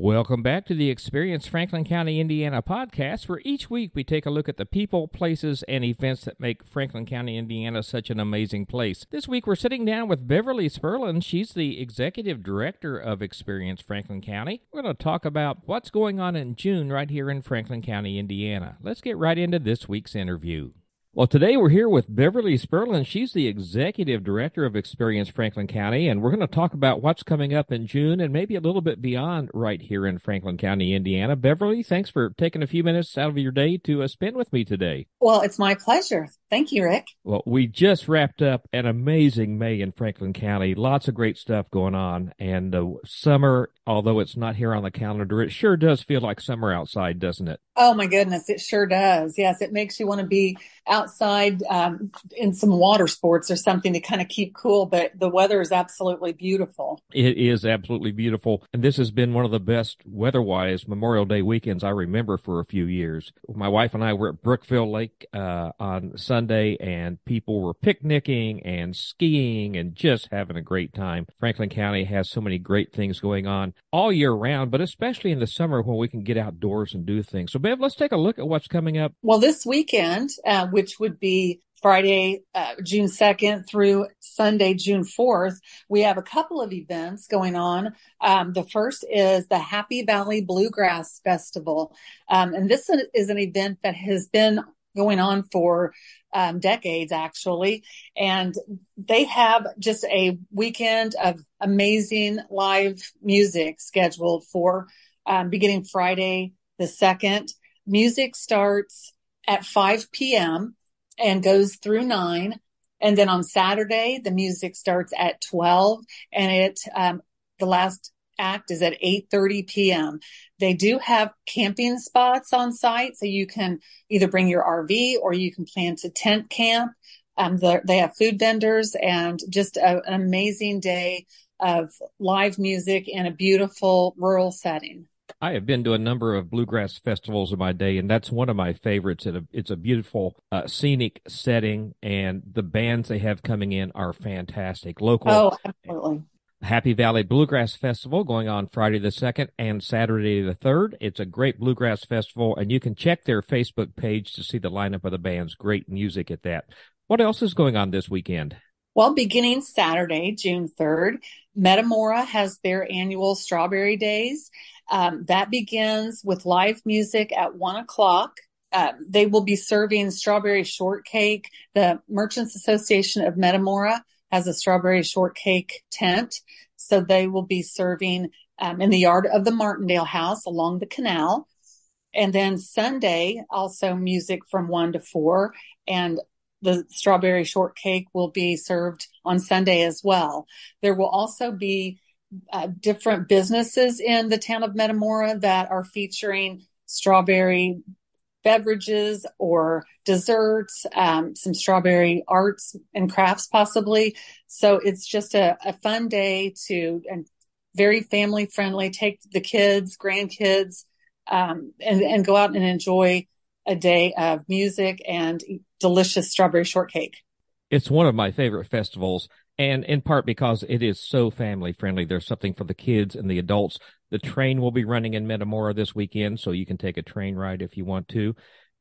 Welcome back to the Experience Franklin County, Indiana podcast, where each week we take a look at the people, places, and events that make Franklin County, Indiana such an amazing place. This week we're sitting down with Beverly Spurlin. She's the Executive Director of Experience Franklin County. We're going to talk about what's going on in June right here in Franklin County, Indiana. Let's get right into this week's interview. Well, today we're here with Beverly Spurlin. She's the executive director of Experience Franklin County, and we're going to talk about what's coming up in June and maybe a little bit beyond right here in Franklin County, Indiana. Beverly, thanks for taking a few minutes out of your day to uh, spend with me today. Well, it's my pleasure. Thank you, Rick. Well, we just wrapped up an amazing May in Franklin County. Lots of great stuff going on, and uh, summer, although it's not here on the calendar, it sure does feel like summer outside, doesn't it? Oh my goodness, it sure does. Yes, it makes you want to be outside um, in some water sports or something to kind of keep cool, but the weather is absolutely beautiful. It is absolutely beautiful. And this has been one of the best weather wise Memorial Day weekends I remember for a few years. My wife and I were at Brookville Lake uh, on Sunday, and people were picnicking and skiing and just having a great time. Franklin County has so many great things going on all year round, but especially in the summer when we can get outdoors and do things. So, Bev, let's take a look at what's coming up. Well, this weekend, uh, which would be Friday, uh, June 2nd through Sunday, June 4th, we have a couple of events going on. Um, the first is the Happy Valley Bluegrass Festival. Um, and this is an event that has been going on for um, decades, actually. And they have just a weekend of amazing live music scheduled for um, beginning Friday the 2nd. Music starts at 5 p.m. and goes through 9. And then on Saturday, the music starts at 12 and it, um, the last act is at 8:30 p.m. They do have camping spots on site, so you can either bring your RV or you can plan to tent camp. Um, they have food vendors and just a, an amazing day of live music in a beautiful rural setting. I have been to a number of bluegrass festivals in my day, and that's one of my favorites. It's a, beautiful uh, scenic setting, and the bands they have coming in are fantastic. Local, oh, absolutely. Happy Valley Bluegrass Festival going on Friday the 2nd and Saturday the 3rd. It's a great bluegrass festival, and you can check their Facebook page to see the lineup of the bands. Great music at that. What else is going on this weekend? Well, beginning Saturday, June 3rd, Metamora has their annual Strawberry Days. Um, that begins with live music at one o'clock. Uh, they will be serving strawberry shortcake. The Merchants Association of Metamora has a strawberry shortcake tent. So they will be serving um, in the yard of the Martindale House along the canal. And then Sunday, also music from one to four. And the strawberry shortcake will be served on Sunday as well. There will also be uh, different businesses in the town of Metamora that are featuring strawberry beverages or desserts, um, some strawberry arts and crafts possibly. So it's just a, a fun day to and very family friendly. Take the kids, grandkids, um, and, and go out and enjoy a day of music and delicious strawberry shortcake. It's one of my favorite festivals and in part because it is so family friendly. There's something for the kids and the adults. The train will be running in Metamora this weekend, so you can take a train ride if you want to.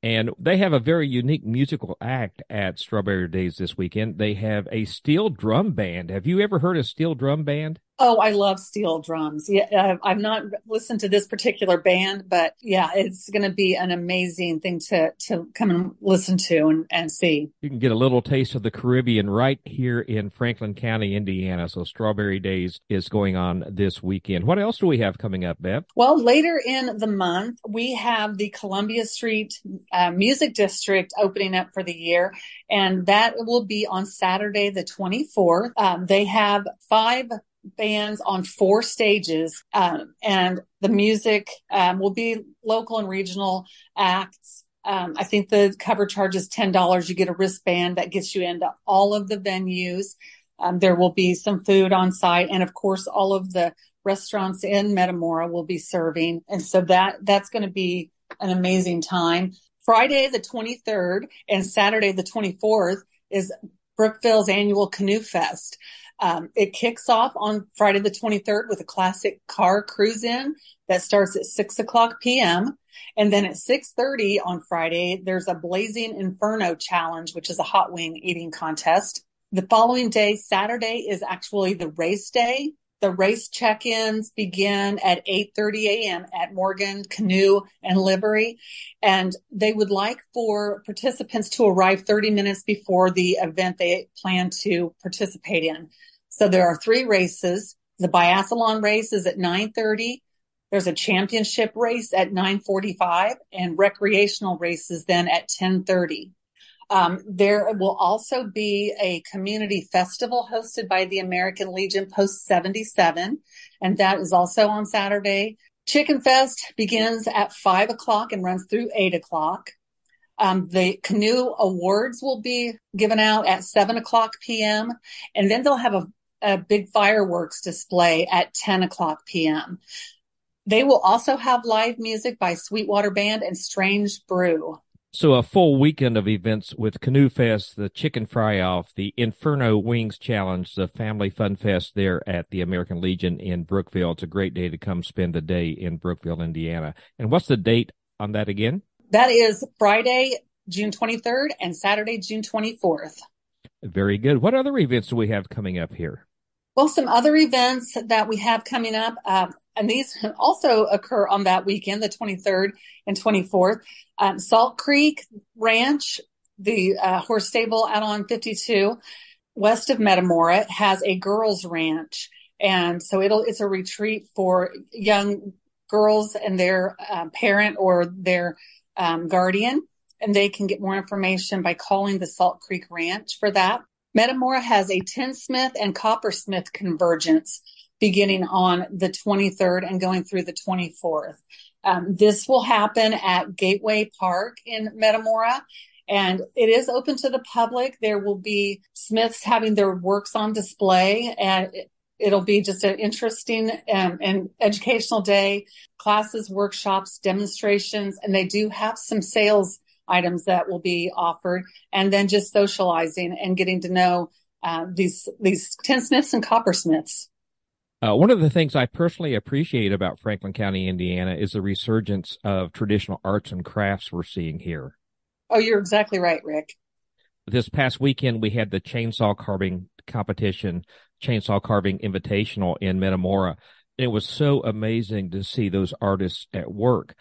And they have a very unique musical act at Strawberry Days this weekend. They have a steel drum band. Have you ever heard of steel drum band? Oh, I love steel drums. Yeah, I've not listened to this particular band, but yeah, it's going to be an amazing thing to to come and listen to and, and see. You can get a little taste of the Caribbean right here in Franklin County, Indiana. So Strawberry Days is going on this weekend. What else do we have coming up, Bev? Well, later in the month, we have the Columbia Street uh, Music District opening up for the year, and that will be on Saturday, the 24th. Um, they have five bands on four stages, um, and the music um, will be local and regional acts. Um, I think the cover charge is ten dollars. You get a wristband that gets you into all of the venues. Um, there will be some food on site, and of course, all of the restaurants in Metamora will be serving, and so that that's going to be an amazing time. Friday the 23rd and Saturday the 24th is Brookville's annual Canoe Fest. Um, it kicks off on Friday the 23rd with a classic car cruise in that starts at 6 o'clock p.m. And then at 6.30 on Friday, there's a Blazing Inferno challenge, which is a hot wing eating contest. The following day, Saturday, is actually the race day. The race check-ins begin at 8:30 a.m. at Morgan Canoe and Livery, and they would like for participants to arrive 30 minutes before the event they plan to participate in. So there are three races. The biathlon race is at 9:30. There's a championship race at 9:45 and recreational races then at 10:30. Um, there will also be a community festival hosted by the American Legion Post 77, and that is also on Saturday. Chicken Fest begins at five o'clock and runs through eight o'clock. Um, the canoe awards will be given out at seven o'clock p.m. and then they'll have a, a big fireworks display at 10 o'clock p.m. They will also have live music by Sweetwater Band and Strange Brew. So a full weekend of events with Canoe Fest, the Chicken Fry Off, the Inferno Wings Challenge, the Family Fun Fest there at the American Legion in Brookville. It's a great day to come spend the day in Brookville, Indiana. And what's the date on that again? That is Friday, June 23rd and Saturday, June 24th. Very good. What other events do we have coming up here? Well, some other events that we have coming up, uh, and these also occur on that weekend, the 23rd and 24th. Um, Salt Creek Ranch, the uh, horse stable out on 52, west of Metamora, has a girls' ranch, and so it'll it's a retreat for young girls and their uh, parent or their um, guardian, and they can get more information by calling the Salt Creek Ranch for that. Metamora has a tinsmith and coppersmith convergence beginning on the 23rd and going through the 24th. Um, this will happen at Gateway Park in Metamora. And it is open to the public. There will be smiths having their works on display and it'll be just an interesting um, and educational day, classes, workshops, demonstrations, and they do have some sales items that will be offered, and then just socializing and getting to know uh, these these tinsmiths and coppersmiths. Uh, one of the things I personally appreciate about Franklin County, Indiana, is the resurgence of traditional arts and crafts we're seeing here. Oh, you're exactly right, Rick. This past weekend, we had the chainsaw carving competition, chainsaw carving invitational in Metamora. And it was so amazing to see those artists at work.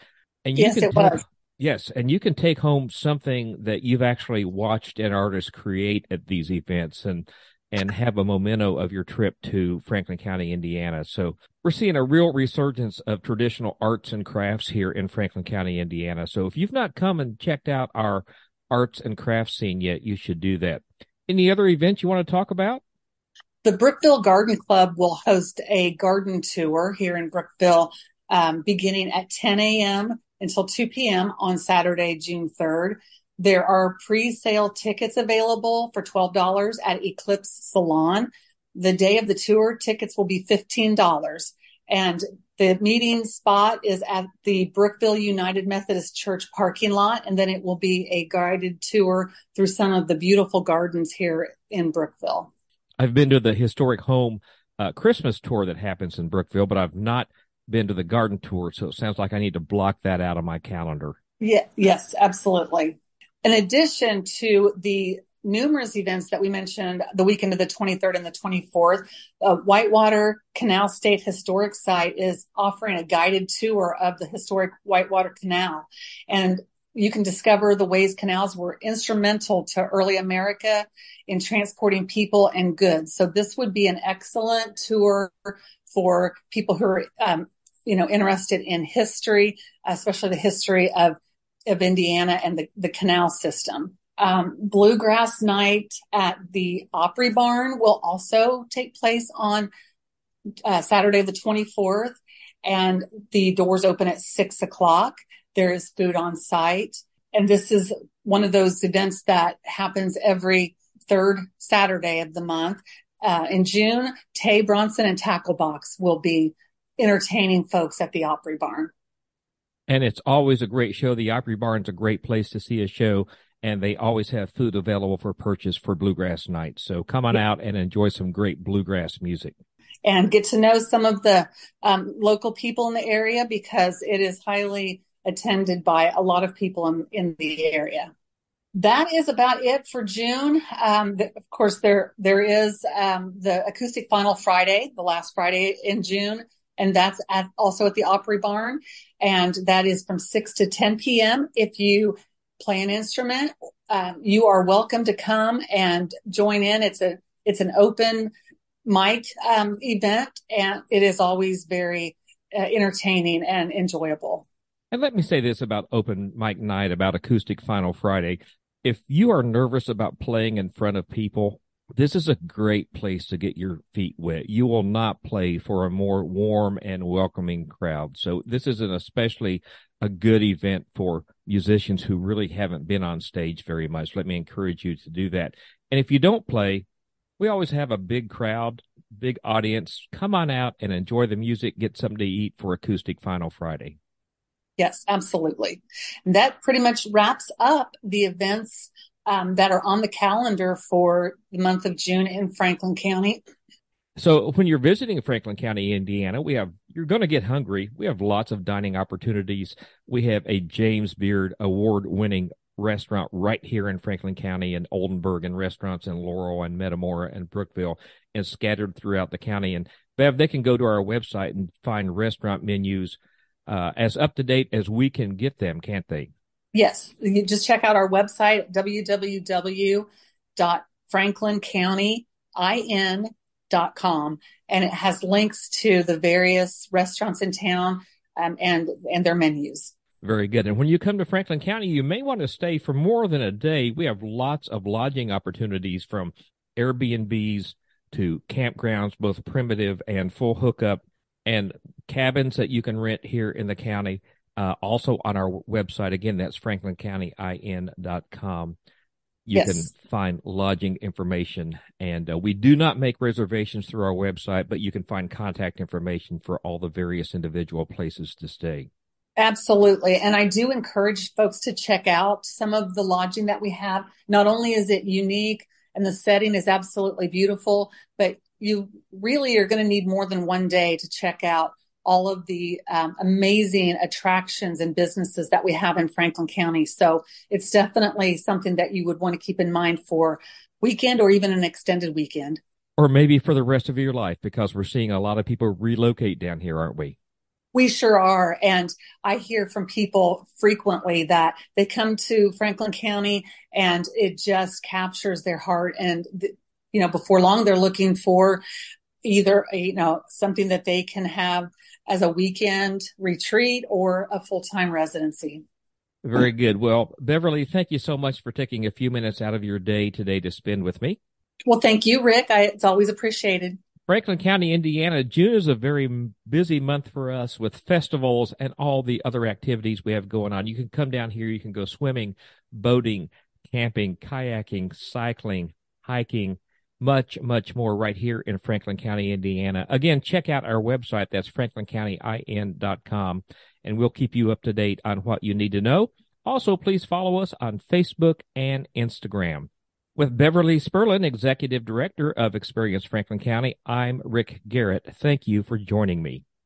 And yes, it was. Yes, and you can take home something that you've actually watched an artist create at these events and and have a memento of your trip to Franklin County, Indiana. So we're seeing a real resurgence of traditional arts and crafts here in Franklin County, Indiana. So if you've not come and checked out our arts and crafts scene yet, you should do that. Any other events you want to talk about? The Brookville Garden Club will host a garden tour here in Brookville um, beginning at 10 a.m until 2 p.m. on Saturday, June 3rd. There are pre-sale tickets available for $12 at Eclipse Salon. The day of the tour, tickets will be $15. And the meeting spot is at the Brookville United Methodist Church parking lot. And then it will be a guided tour through some of the beautiful gardens here in Brookville. I've been to the historic home uh, Christmas tour that happens in Brookville, but I've not been to the garden tour, so it sounds like I need to block that out of my calendar. Yeah, yes, absolutely. In addition to the numerous events that we mentioned the weekend of the 23rd and the 24th, uh, Whitewater Canal State Historic Site is offering a guided tour of the historic Whitewater Canal. And you can discover the ways canals were instrumental to early America in transporting people and goods. So this would be an excellent tour for people who are um, you know, interested in history, especially the history of, of Indiana and the, the canal system. Um, Bluegrass Night at the Opry Barn will also take place on uh, Saturday, the 24th, and the doors open at six o'clock. There is food on site. And this is one of those events that happens every third Saturday of the month. Uh, in June, Tay Bronson and Tacklebox will be entertaining folks at the Opry Barn. And it's always a great show. The Opry Barn's a great place to see a show. and they always have food available for purchase for bluegrass night. So come on out and enjoy some great bluegrass music. And get to know some of the um, local people in the area because it is highly attended by a lot of people in, in the area. That is about it for June. Um, the, of course, there there is um, the acoustic final Friday, the last Friday in June, and that's at, also at the Opry Barn, and that is from six to ten p.m. If you play an instrument, um, you are welcome to come and join in. It's a it's an open mic um, event, and it is always very uh, entertaining and enjoyable. And let me say this about open mic night, about acoustic final Friday if you are nervous about playing in front of people, this is a great place to get your feet wet. You will not play for a more warm and welcoming crowd. So this is an especially a good event for musicians who really haven't been on stage very much. Let me encourage you to do that. And if you don't play, we always have a big crowd, big audience. Come on out and enjoy the music, get something to eat for Acoustic Final Friday. Yes, absolutely. And that pretty much wraps up the events um, that are on the calendar for the month of June in Franklin County. So when you're visiting Franklin County, Indiana, we have you're going to get hungry. We have lots of dining opportunities. We have a James Beard award-winning restaurant right here in Franklin County and Oldenburg and restaurants in Laurel and Metamora and Brookville and scattered throughout the county. And Bev, they can go to our website and find restaurant menus uh, as up to date as we can get them, can't they? Yes. You just check out our website, www.franklincountyin.com, and it has links to the various restaurants in town um, and, and their menus. Very good. And when you come to Franklin County, you may want to stay for more than a day. We have lots of lodging opportunities from Airbnbs to campgrounds, both primitive and full hookup and cabins that you can rent here in the county. Uh, also on our website, again, that's franklincountyin.com. You yes. can find lodging information, and uh, we do not make reservations through our website, but you can find contact information for all the various individual places to stay. Absolutely. And I do encourage folks to check out some of the lodging that we have. Not only is it unique and the setting is absolutely beautiful, but you really are going to need more than one day to check out all of the um, amazing attractions and businesses that we have in Franklin County. So it's definitely something that you would want to keep in mind for weekend or even an extended weekend. Or maybe for the rest of your life, because we're seeing a lot of people relocate down here, aren't we? We sure are. And I hear from people frequently that they come to Franklin County and it just captures their heart. And you know, before long, they're looking for either, you know, something that they can have as a weekend retreat or a full time residency. Very good. Well, Beverly, thank you so much for taking a few minutes out of your day today to spend with me. Well, thank you, Rick. I, it's always appreciated. Franklin County, Indiana, June is a very busy month for us with festivals and all the other activities we have going on. You can come down here, you can go swimming, boating, camping, kayaking, cycling, hiking, much, much more right here in Franklin County, Indiana. Again, check out our website. That's franklincountyin.com, and we'll keep you up to date on what you need to know. Also, please follow us on Facebook and Instagram. With Beverly Spurlin, Executive Director of Experience Franklin County, I'm Rick Garrett. Thank you for joining me.